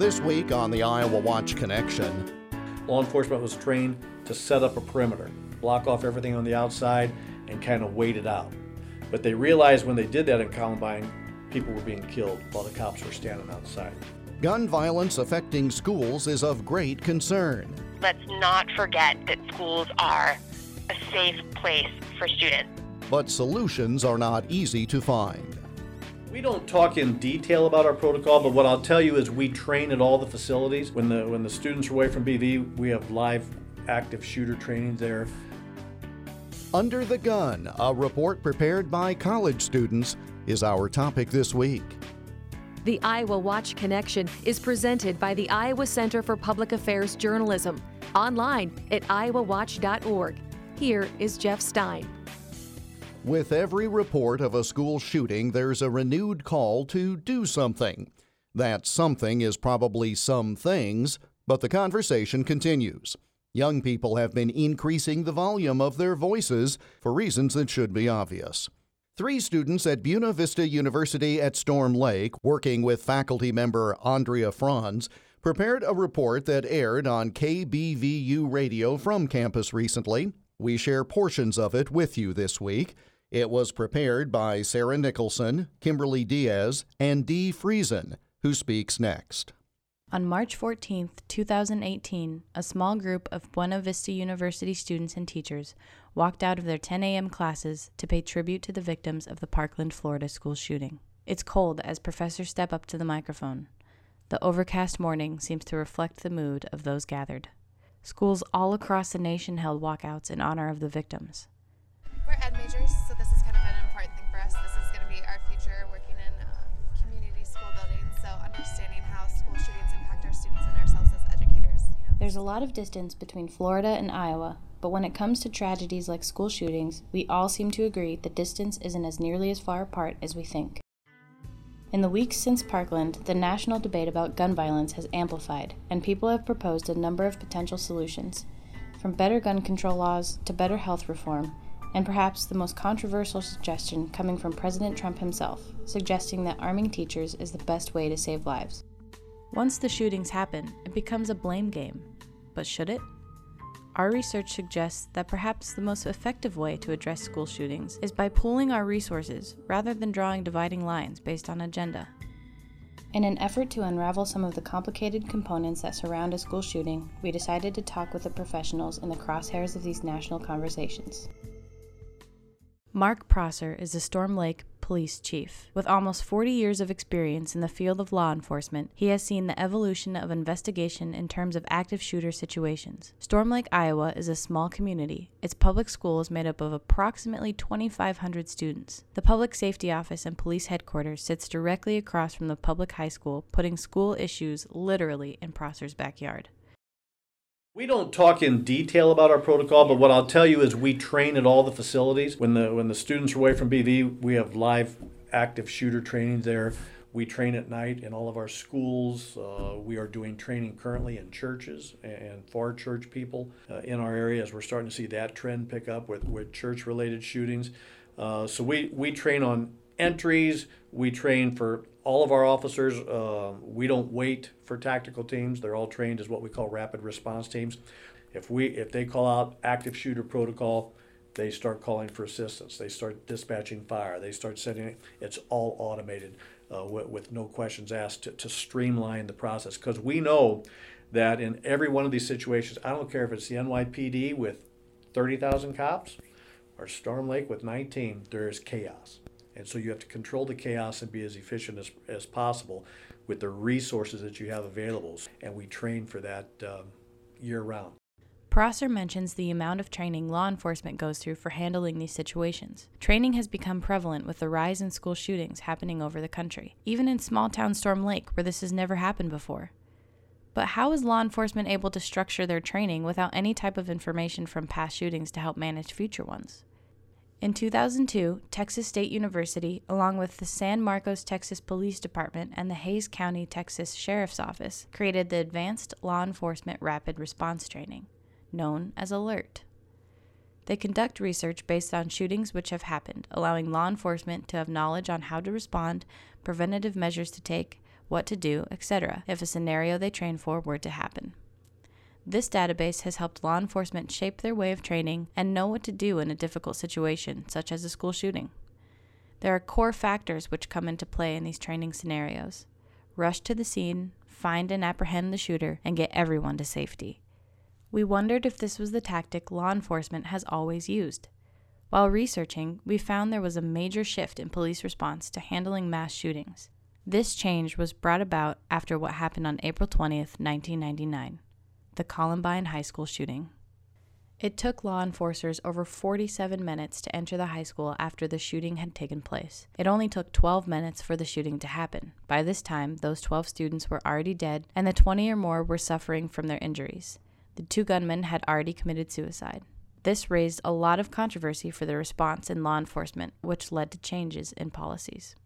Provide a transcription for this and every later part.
This week on the Iowa Watch Connection, law enforcement was trained to set up a perimeter, block off everything on the outside, and kind of wait it out. But they realized when they did that in Columbine, people were being killed while the cops were standing outside. gun violence affecting schools is of great concern. Let's not forget that schools are a safe place for students. But solutions are not easy to find. We don't talk in detail about our protocol, but what I'll tell you is we train at all the facilities. When the when the students are away from BV, we have live active shooter training there. Under the Gun, a report prepared by college students, is our topic this week. The Iowa Watch Connection is presented by the Iowa Center for Public Affairs Journalism, online at iowawatch.org. Here is Jeff Stein. With every report of a school shooting, there's a renewed call to do something. That something is probably some things, but the conversation continues. Young people have been increasing the volume of their voices for reasons that should be obvious. Three students at Buena Vista University at Storm Lake, working with faculty member Andrea Franz, prepared a report that aired on KBVU radio from campus recently. We share portions of it with you this week. It was prepared by Sarah Nicholson, Kimberly Diaz, and Dee Friesen, who speaks next. On March 14, 2018, a small group of Buena Vista University students and teachers walked out of their 10 a.m. classes to pay tribute to the victims of the Parkland, Florida school shooting. It's cold as professors step up to the microphone. The overcast morning seems to reflect the mood of those gathered. Schools all across the nation held walkouts in honor of the victims. We're ed majors, so this is kind of an important thing for us. This is going to be our future working in uh, community school buildings, so understanding how school shootings impact our students and ourselves as educators. You know. There's a lot of distance between Florida and Iowa, but when it comes to tragedies like school shootings, we all seem to agree the distance isn't as nearly as far apart as we think. In the weeks since Parkland, the national debate about gun violence has amplified, and people have proposed a number of potential solutions, from better gun control laws to better health reform, and perhaps the most controversial suggestion coming from President Trump himself, suggesting that arming teachers is the best way to save lives. Once the shootings happen, it becomes a blame game. But should it? Our research suggests that perhaps the most effective way to address school shootings is by pooling our resources rather than drawing dividing lines based on agenda. In an effort to unravel some of the complicated components that surround a school shooting, we decided to talk with the professionals in the crosshairs of these national conversations. Mark Prosser is a Storm Lake police chief. With almost 40 years of experience in the field of law enforcement, he has seen the evolution of investigation in terms of active shooter situations. Storm Lake, Iowa is a small community. Its public school is made up of approximately 2,500 students. The Public Safety Office and Police Headquarters sits directly across from the public high school, putting school issues literally in Prosser's backyard. We don't talk in detail about our protocol, but what I'll tell you is we train at all the facilities. When the when the students are away from BV, we have live active shooter training there. We train at night in all of our schools. Uh, we are doing training currently in churches and for church people uh, in our area as we're starting to see that trend pick up with, with church related shootings. Uh, so we, we train on entries, we train for all of our officers. Uh, we don't wait for tactical teams. They're all trained as what we call rapid response teams. If we if they call out active shooter protocol, they start calling for assistance. They start dispatching fire. They start sending it. It's all automated uh, with, with, no questions asked to, to streamline the process because we know that in every one of these situations, I don't care if it's the NYPD with 30,000 cops or Storm Lake with 19, there is chaos. And so you have to control the chaos and be as efficient as, as possible with the resources that you have available. And we train for that um, year round. Prosser mentions the amount of training law enforcement goes through for handling these situations. Training has become prevalent with the rise in school shootings happening over the country, even in small town Storm Lake, where this has never happened before. But how is law enforcement able to structure their training without any type of information from past shootings to help manage future ones? In 2002, Texas State University, along with the San Marcos, Texas Police Department and the Hays County, Texas Sheriff's Office, created the Advanced Law Enforcement Rapid Response Training, known as ALERT. They conduct research based on shootings which have happened, allowing law enforcement to have knowledge on how to respond, preventative measures to take, what to do, etc., if a scenario they train for were to happen. This database has helped law enforcement shape their way of training and know what to do in a difficult situation, such as a school shooting. There are core factors which come into play in these training scenarios rush to the scene, find and apprehend the shooter, and get everyone to safety. We wondered if this was the tactic law enforcement has always used. While researching, we found there was a major shift in police response to handling mass shootings. This change was brought about after what happened on April 20th, 1999, the Columbine High School shooting. It took law enforcers over 47 minutes to enter the high school after the shooting had taken place. It only took 12 minutes for the shooting to happen. By this time, those 12 students were already dead, and the 20 or more were suffering from their injuries. The two gunmen had already committed suicide. This raised a lot of controversy for the response in law enforcement, which led to changes in policies.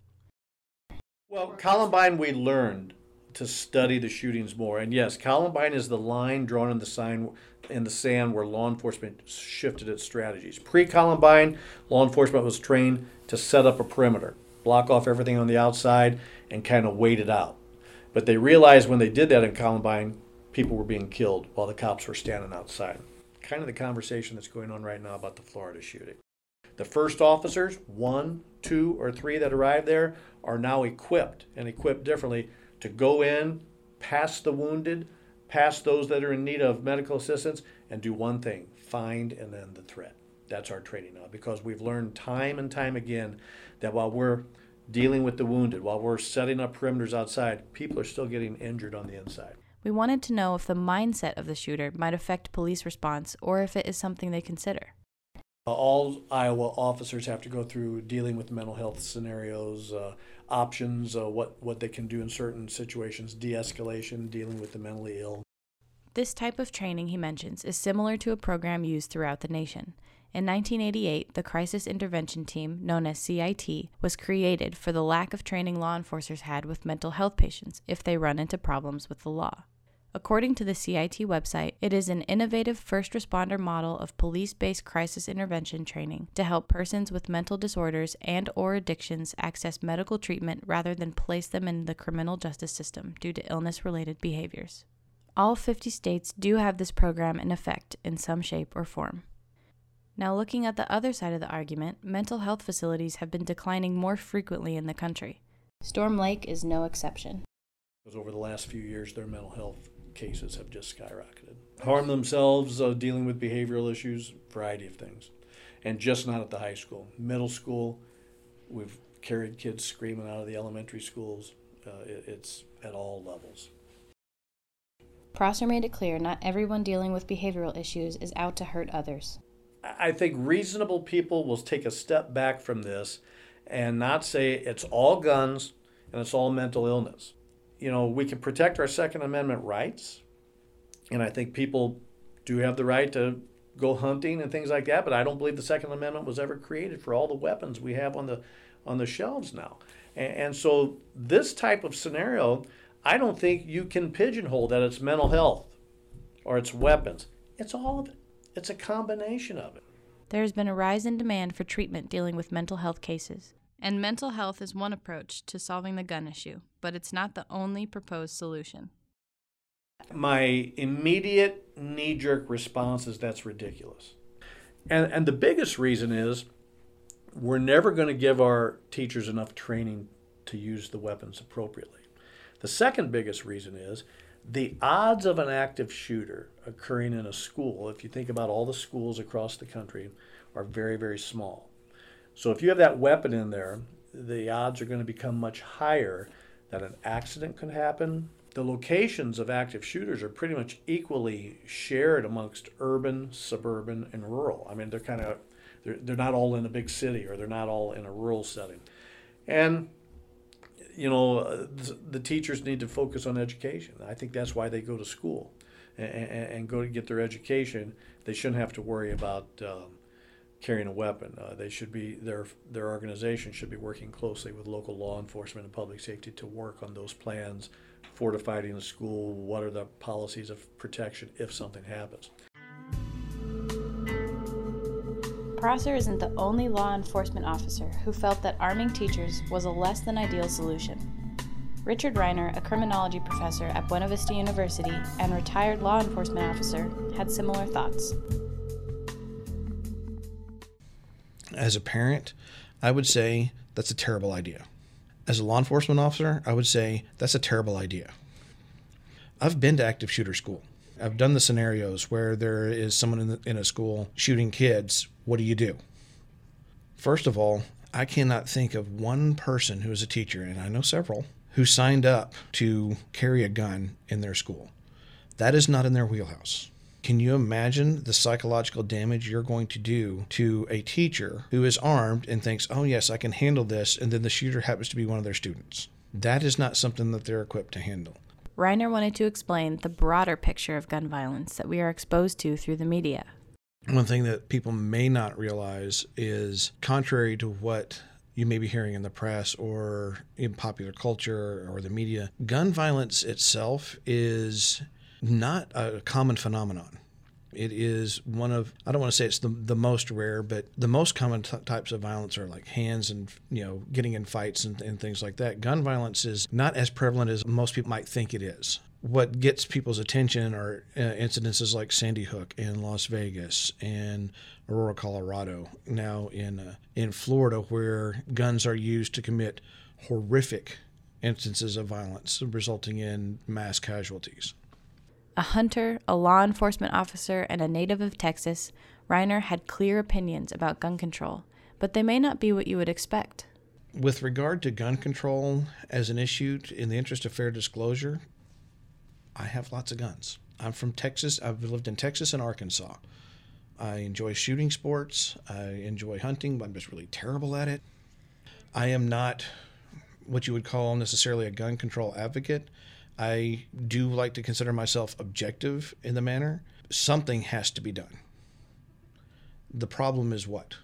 Well, Columbine, we learned to study the shootings more. And yes, Columbine is the line drawn in the sign in the sand where law enforcement shifted its strategies. Pre-Columbine, law enforcement was trained to set up a perimeter, block off everything on the outside, and kind of wait it out. But they realized when they did that in Columbine, people were being killed while the cops were standing outside. Kind of the conversation that's going on right now about the Florida shooting. The first officers, one, two, or three that arrived there, are now equipped and equipped differently to go in, past the wounded, past those that are in need of medical assistance, and do one thing find and end the threat. That's our training now because we've learned time and time again that while we're dealing with the wounded, while we're setting up perimeters outside, people are still getting injured on the inside. We wanted to know if the mindset of the shooter might affect police response or if it is something they consider. All Iowa officers have to go through dealing with mental health scenarios, uh, options, uh, what, what they can do in certain situations, de escalation, dealing with the mentally ill. This type of training he mentions is similar to a program used throughout the nation. In 1988, the Crisis Intervention Team, known as CIT, was created for the lack of training law enforcers had with mental health patients if they run into problems with the law. According to the CIT website, it is an innovative first responder model of police-based crisis intervention training to help persons with mental disorders and or addictions access medical treatment rather than place them in the criminal justice system due to illness-related behaviors. All 50 states do have this program in effect in some shape or form. Now, looking at the other side of the argument, mental health facilities have been declining more frequently in the country. Storm Lake is no exception. Over the last few years, their mental health cases have just skyrocketed. Harm themselves, uh, dealing with behavioral issues, variety of things. And just not at the high school. Middle school, we've carried kids screaming out of the elementary schools. Uh, it, it's at all levels. Prosser made it clear not everyone dealing with behavioral issues is out to hurt others. I think reasonable people will take a step back from this and not say it's all guns and it's all mental illness you know, we can protect our Second Amendment rights, and I think people do have the right to go hunting and things like that. But I don't believe the Second Amendment was ever created for all the weapons we have on the on the shelves now. And, and so this type of scenario, I don't think you can pigeonhole that it's mental health or it's weapons. It's all of it. It's a combination of it. There has been a rise in demand for treatment dealing with mental health cases. And mental health is one approach to solving the gun issue, but it's not the only proposed solution. My immediate knee jerk response is that's ridiculous. And, and the biggest reason is we're never going to give our teachers enough training to use the weapons appropriately. The second biggest reason is the odds of an active shooter occurring in a school, if you think about all the schools across the country, are very, very small. So if you have that weapon in there, the odds are going to become much higher that an accident could happen. The locations of active shooters are pretty much equally shared amongst urban, suburban, and rural. I mean, they're kind of they're, they're not all in a big city or they're not all in a rural setting. And you know, the, the teachers need to focus on education. I think that's why they go to school and, and, and go to get their education. They shouldn't have to worry about um, carrying a weapon. Uh, they should be their their organization should be working closely with local law enforcement and public safety to work on those plans, fortifying the school. What are the policies of protection if something happens? Prosser isn't the only law enforcement officer who felt that arming teachers was a less than ideal solution. Richard Riner, a criminology professor at Buena Vista University and retired law enforcement officer, had similar thoughts. As a parent, I would say that's a terrible idea. As a law enforcement officer, I would say that's a terrible idea. I've been to active shooter school. I've done the scenarios where there is someone in, the, in a school shooting kids. What do you do? First of all, I cannot think of one person who is a teacher, and I know several, who signed up to carry a gun in their school. That is not in their wheelhouse. Can you imagine the psychological damage you're going to do to a teacher who is armed and thinks, oh, yes, I can handle this, and then the shooter happens to be one of their students? That is not something that they're equipped to handle. Riner wanted to explain the broader picture of gun violence that we are exposed to through the media. One thing that people may not realize is contrary to what you may be hearing in the press or in popular culture or the media, gun violence itself is not a common phenomenon. It is one of I don't want to say it's the the most rare, but the most common t- types of violence are like hands and you know getting in fights and, and things like that. Gun violence is not as prevalent as most people might think it is. What gets people's attention are uh, incidences like Sandy Hook in Las Vegas and Aurora, Colorado. Now in uh, in Florida, where guns are used to commit horrific instances of violence, resulting in mass casualties. A hunter, a law enforcement officer, and a native of Texas, Riner had clear opinions about gun control, but they may not be what you would expect. With regard to gun control as an issue, in the interest of fair disclosure, I have lots of guns. I'm from Texas. I've lived in Texas and Arkansas. I enjoy shooting sports. I enjoy hunting, but I'm just really terrible at it. I am not what you would call necessarily a gun control advocate. I do like to consider myself objective in the manner. Something has to be done. The problem is what?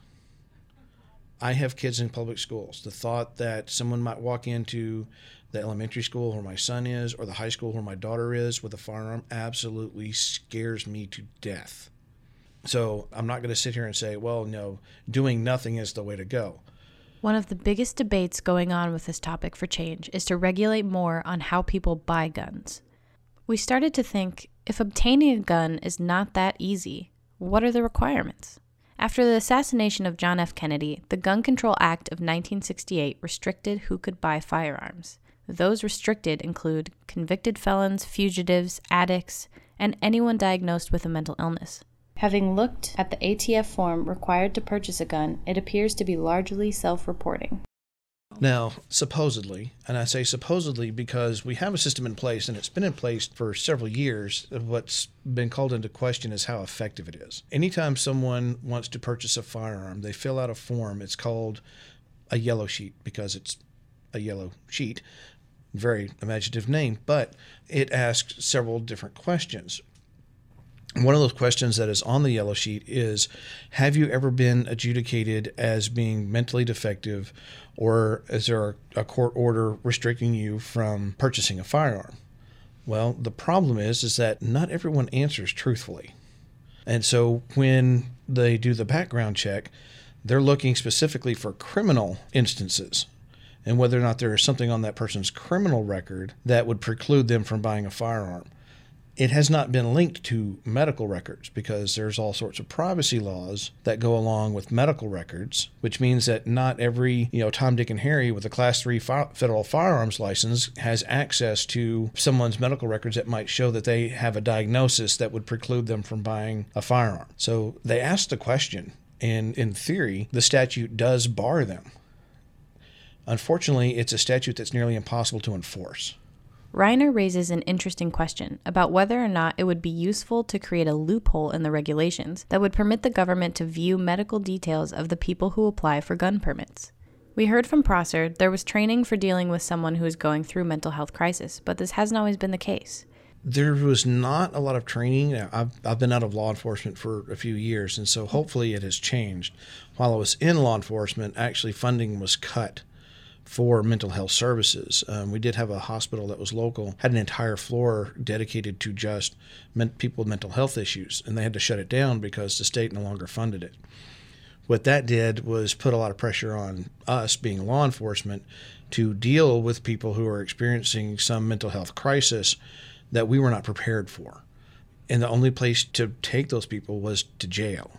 I have kids in public schools. The thought that someone might walk into the elementary school where my son is or the high school where my daughter is with a firearm absolutely scares me to death. So I'm not going to sit here and say, well, no, doing nothing is the way to go. One of the biggest debates going on with this topic for change is to regulate more on how people buy guns. We started to think if obtaining a gun is not that easy, what are the requirements? After the assassination of John F. Kennedy, the Gun Control Act of 1968 restricted who could buy firearms. Those restricted include convicted felons, fugitives, addicts, and anyone diagnosed with a mental illness. Having looked at the ATF form required to purchase a gun, it appears to be largely self reporting. Now, supposedly, and I say supposedly because we have a system in place and it's been in place for several years, what's been called into question is how effective it is. Anytime someone wants to purchase a firearm, they fill out a form. It's called a yellow sheet because it's a yellow sheet. Very imaginative name, but it asks several different questions one of those questions that is on the yellow sheet is Have you ever been adjudicated as being mentally defective, or is there a court order restricting you from purchasing a firearm? Well, the problem is, is that not everyone answers truthfully. And so when they do the background check, they're looking specifically for criminal instances and whether or not there is something on that person's criminal record that would preclude them from buying a firearm it has not been linked to medical records because there's all sorts of privacy laws that go along with medical records, which means that not every, you know, Tom, Dick, and Harry with a class three fi- federal firearms license has access to someone's medical records that might show that they have a diagnosis that would preclude them from buying a firearm. So they asked the question, and in theory, the statute does bar them. Unfortunately, it's a statute that's nearly impossible to enforce. Riner raises an interesting question about whether or not it would be useful to create a loophole in the regulations that would permit the government to view medical details of the people who apply for gun permits. We heard from Prosser there was training for dealing with someone who is going through mental health crisis, but this hasn't always been the case. There was not a lot of training. I've, I've been out of law enforcement for a few years, and so hopefully it has changed. While I was in law enforcement, actually funding was cut for mental health services. Um, we did have a hospital that was local, had an entire floor dedicated to just men- people with mental health issues, and they had to shut it down because the state no longer funded it. What that did was put a lot of pressure on us, being law enforcement, to deal with people who are experiencing some mental health crisis that we were not prepared for. And the only place to take those people was to jail.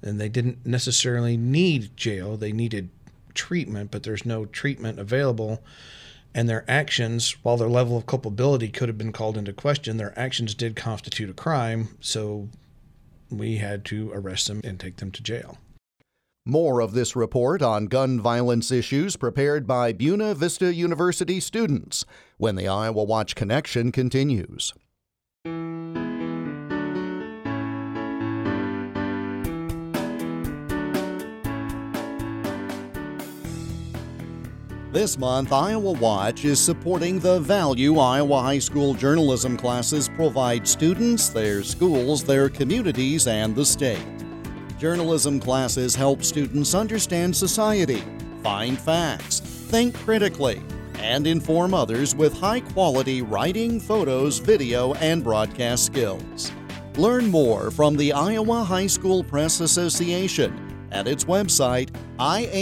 And they didn't necessarily need jail, they needed treatment, but there's no treatment available. And their actions, while their level of culpability could have been called into question, their actions did constitute a crime. So we had to arrest them and take them to jail. More of this report on gun violence issues prepared by Buena Vista University students when the Iowa Watch Connection continues. This month, Iowa Watch is supporting the value Iowa high school journalism classes provide students, their schools, their communities, and the state. Journalism classes help students understand society, find facts, think critically, and inform others with high quality writing, photos, video, and broadcast skills. Learn more from the Iowa High School Press Association at its website, ihspa.org.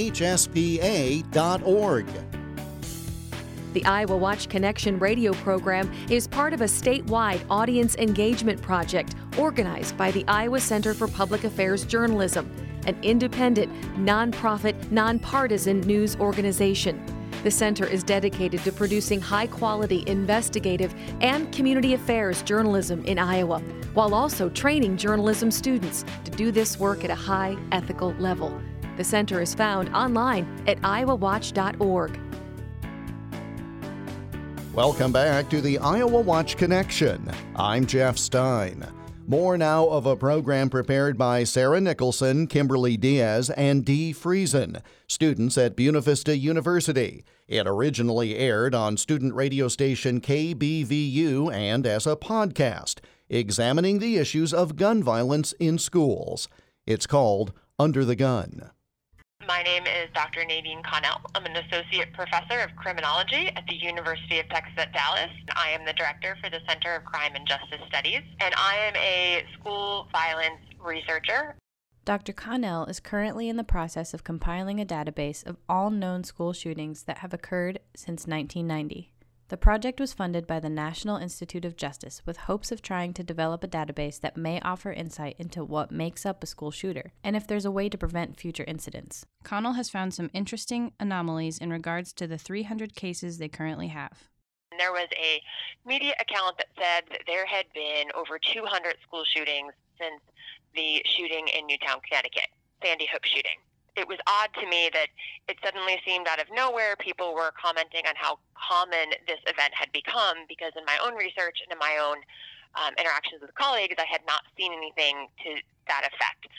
The Iowa Watch Connection radio program is part of a statewide audience engagement project organized by the Iowa Center for Public Affairs Journalism, an independent, nonprofit, nonpartisan news organization. The center is dedicated to producing high quality investigative and community affairs journalism in Iowa, while also training journalism students to do this work at a high ethical level. The center is found online at iowawatch.org. Welcome back to the Iowa Watch Connection. I'm Jeff Stein. More now of a program prepared by Sarah Nicholson, Kimberly Diaz, and Dee Friesen, students at Buena Vista University. It originally aired on student radio station KBVU and as a podcast, examining the issues of gun violence in schools. It's called Under the Gun. My name is Dr. Nadine Connell. I'm an associate professor of criminology at the University of Texas at Dallas. I am the director for the Center of Crime and Justice Studies, and I am a school violence researcher. Dr. Connell is currently in the process of compiling a database of all known school shootings that have occurred since 1990. The project was funded by the National Institute of Justice with hopes of trying to develop a database that may offer insight into what makes up a school shooter and if there's a way to prevent future incidents. Connell has found some interesting anomalies in regards to the 300 cases they currently have. There was a media account that said that there had been over 200 school shootings since the shooting in Newtown, Connecticut, Sandy Hook shooting it was odd to me that it suddenly seemed out of nowhere people were commenting on how common this event had become because in my own research and in my own um, interactions with colleagues, I had not seen anything to that effect.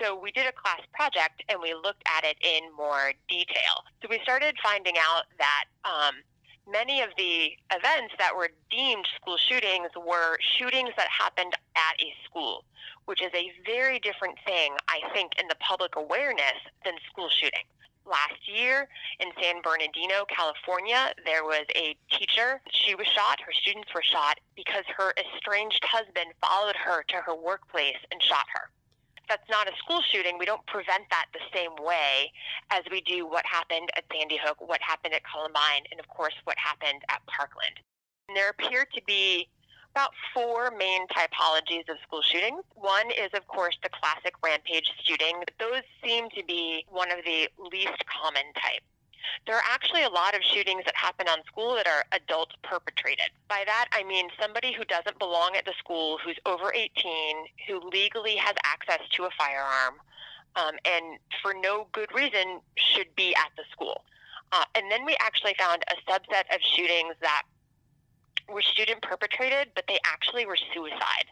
So we did a class project and we looked at it in more detail. So we started finding out that um, many of the events that were deemed school shootings were shootings that happened at a school which is a very different thing, I think, in the public awareness than school shooting. Last year in San Bernardino, California, there was a teacher. She was shot, her students were shot because her estranged husband followed her to her workplace and shot her. That's not a school shooting. We don't prevent that the same way as we do what happened at Sandy Hook, what happened at Columbine, and of course, what happened at Parkland. And there appear to be about four main typologies of school shootings. One is, of course, the classic rampage shooting. Those seem to be one of the least common type. There are actually a lot of shootings that happen on school that are adult perpetrated. By that, I mean somebody who doesn't belong at the school, who's over 18, who legally has access to a firearm, um, and for no good reason should be at the school. Uh, and then we actually found a subset of shootings that were student perpetrated, but they actually were suicide.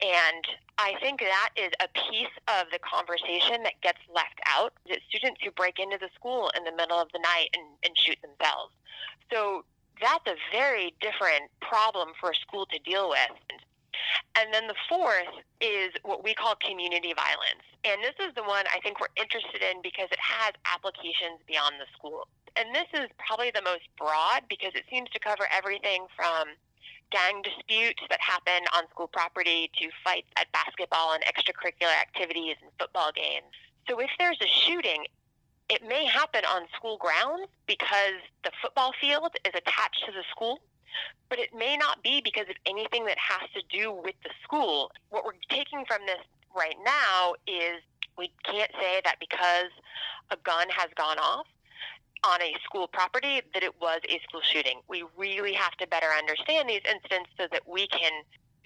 And I think that is a piece of the conversation that gets left out. That students who break into the school in the middle of the night and, and shoot themselves. So that's a very different problem for a school to deal with. And then the fourth is what we call community violence. And this is the one I think we're interested in because it has applications beyond the school and this is probably the most broad because it seems to cover everything from gang disputes that happen on school property to fights at basketball and extracurricular activities and football games. So if there's a shooting, it may happen on school grounds because the football field is attached to the school, but it may not be because of anything that has to do with the school. What we're taking from this right now is we can't say that because a gun has gone off on a school property that it was a school shooting. We really have to better understand these incidents so that we can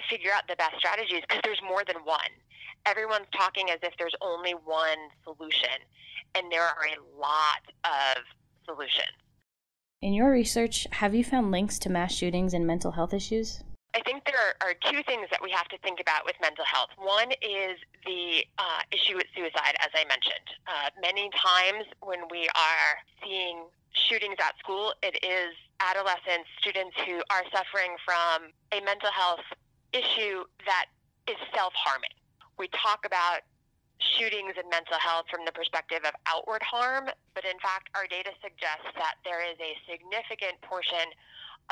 figure out the best strategies because there's more than one. Everyone's talking as if there's only one solution, and there are a lot of solutions. In your research, have you found links to mass shootings and mental health issues? I think there are, two things that we have to think about with mental health. One is the uh, issue with suicide, as I mentioned. Uh, many times when we are seeing shootings at school, it is adolescents, students who are suffering from a mental health issue that is self harming. We talk about shootings and mental health from the perspective of outward harm, but in fact, our data suggests that there is a significant portion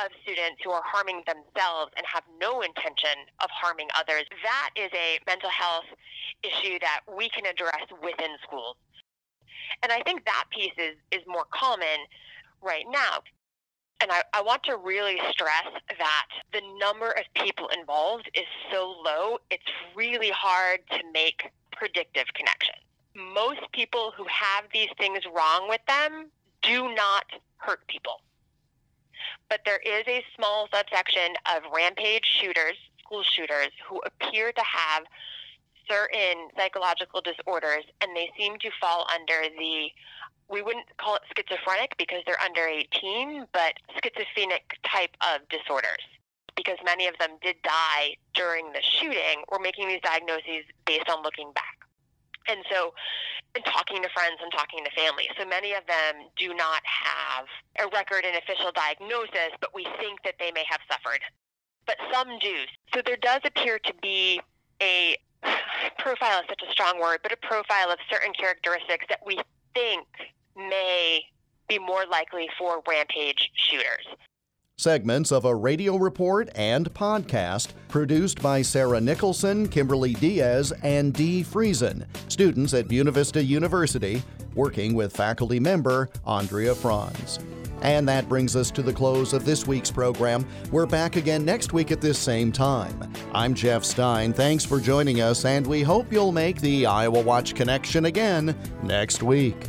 of students who are harming themselves and have no intention of harming others. That is a mental health issue that we can address within schools. And I think that piece is, is more common right now. And I, I want to really stress that the number of people involved is so low, it's really hard to make predictive connections. Most people who have these things wrong with them do not hurt people but there is a small subsection of rampage shooters, school shooters, who appear to have certain psychological disorders, and they seem to fall under the we wouldn't call it schizophrenic because they're under 18, but schizophrenic type of disorders. Because many of them did die during the shooting, we're making these diagnoses based on looking back. And so, and talking to friends and talking to family. So many of them do not have a record and official diagnosis, but we think that they may have suffered. But some do. So there does appear to be a profile is such a strong word, but a profile of certain characteristics that we think may be more likely for rampage shooters. Segments of a radio report and podcast produced by Sarah Nicholson, Kimberly Diaz, and Dee Friesen, students at Buena Vista University, working with faculty member Andrea Franz. And that brings us to the close of this week's program. We're back again next week at this same time. I'm Jeff Stein. Thanks for joining us, and we hope you'll make the Iowa Watch connection again next week.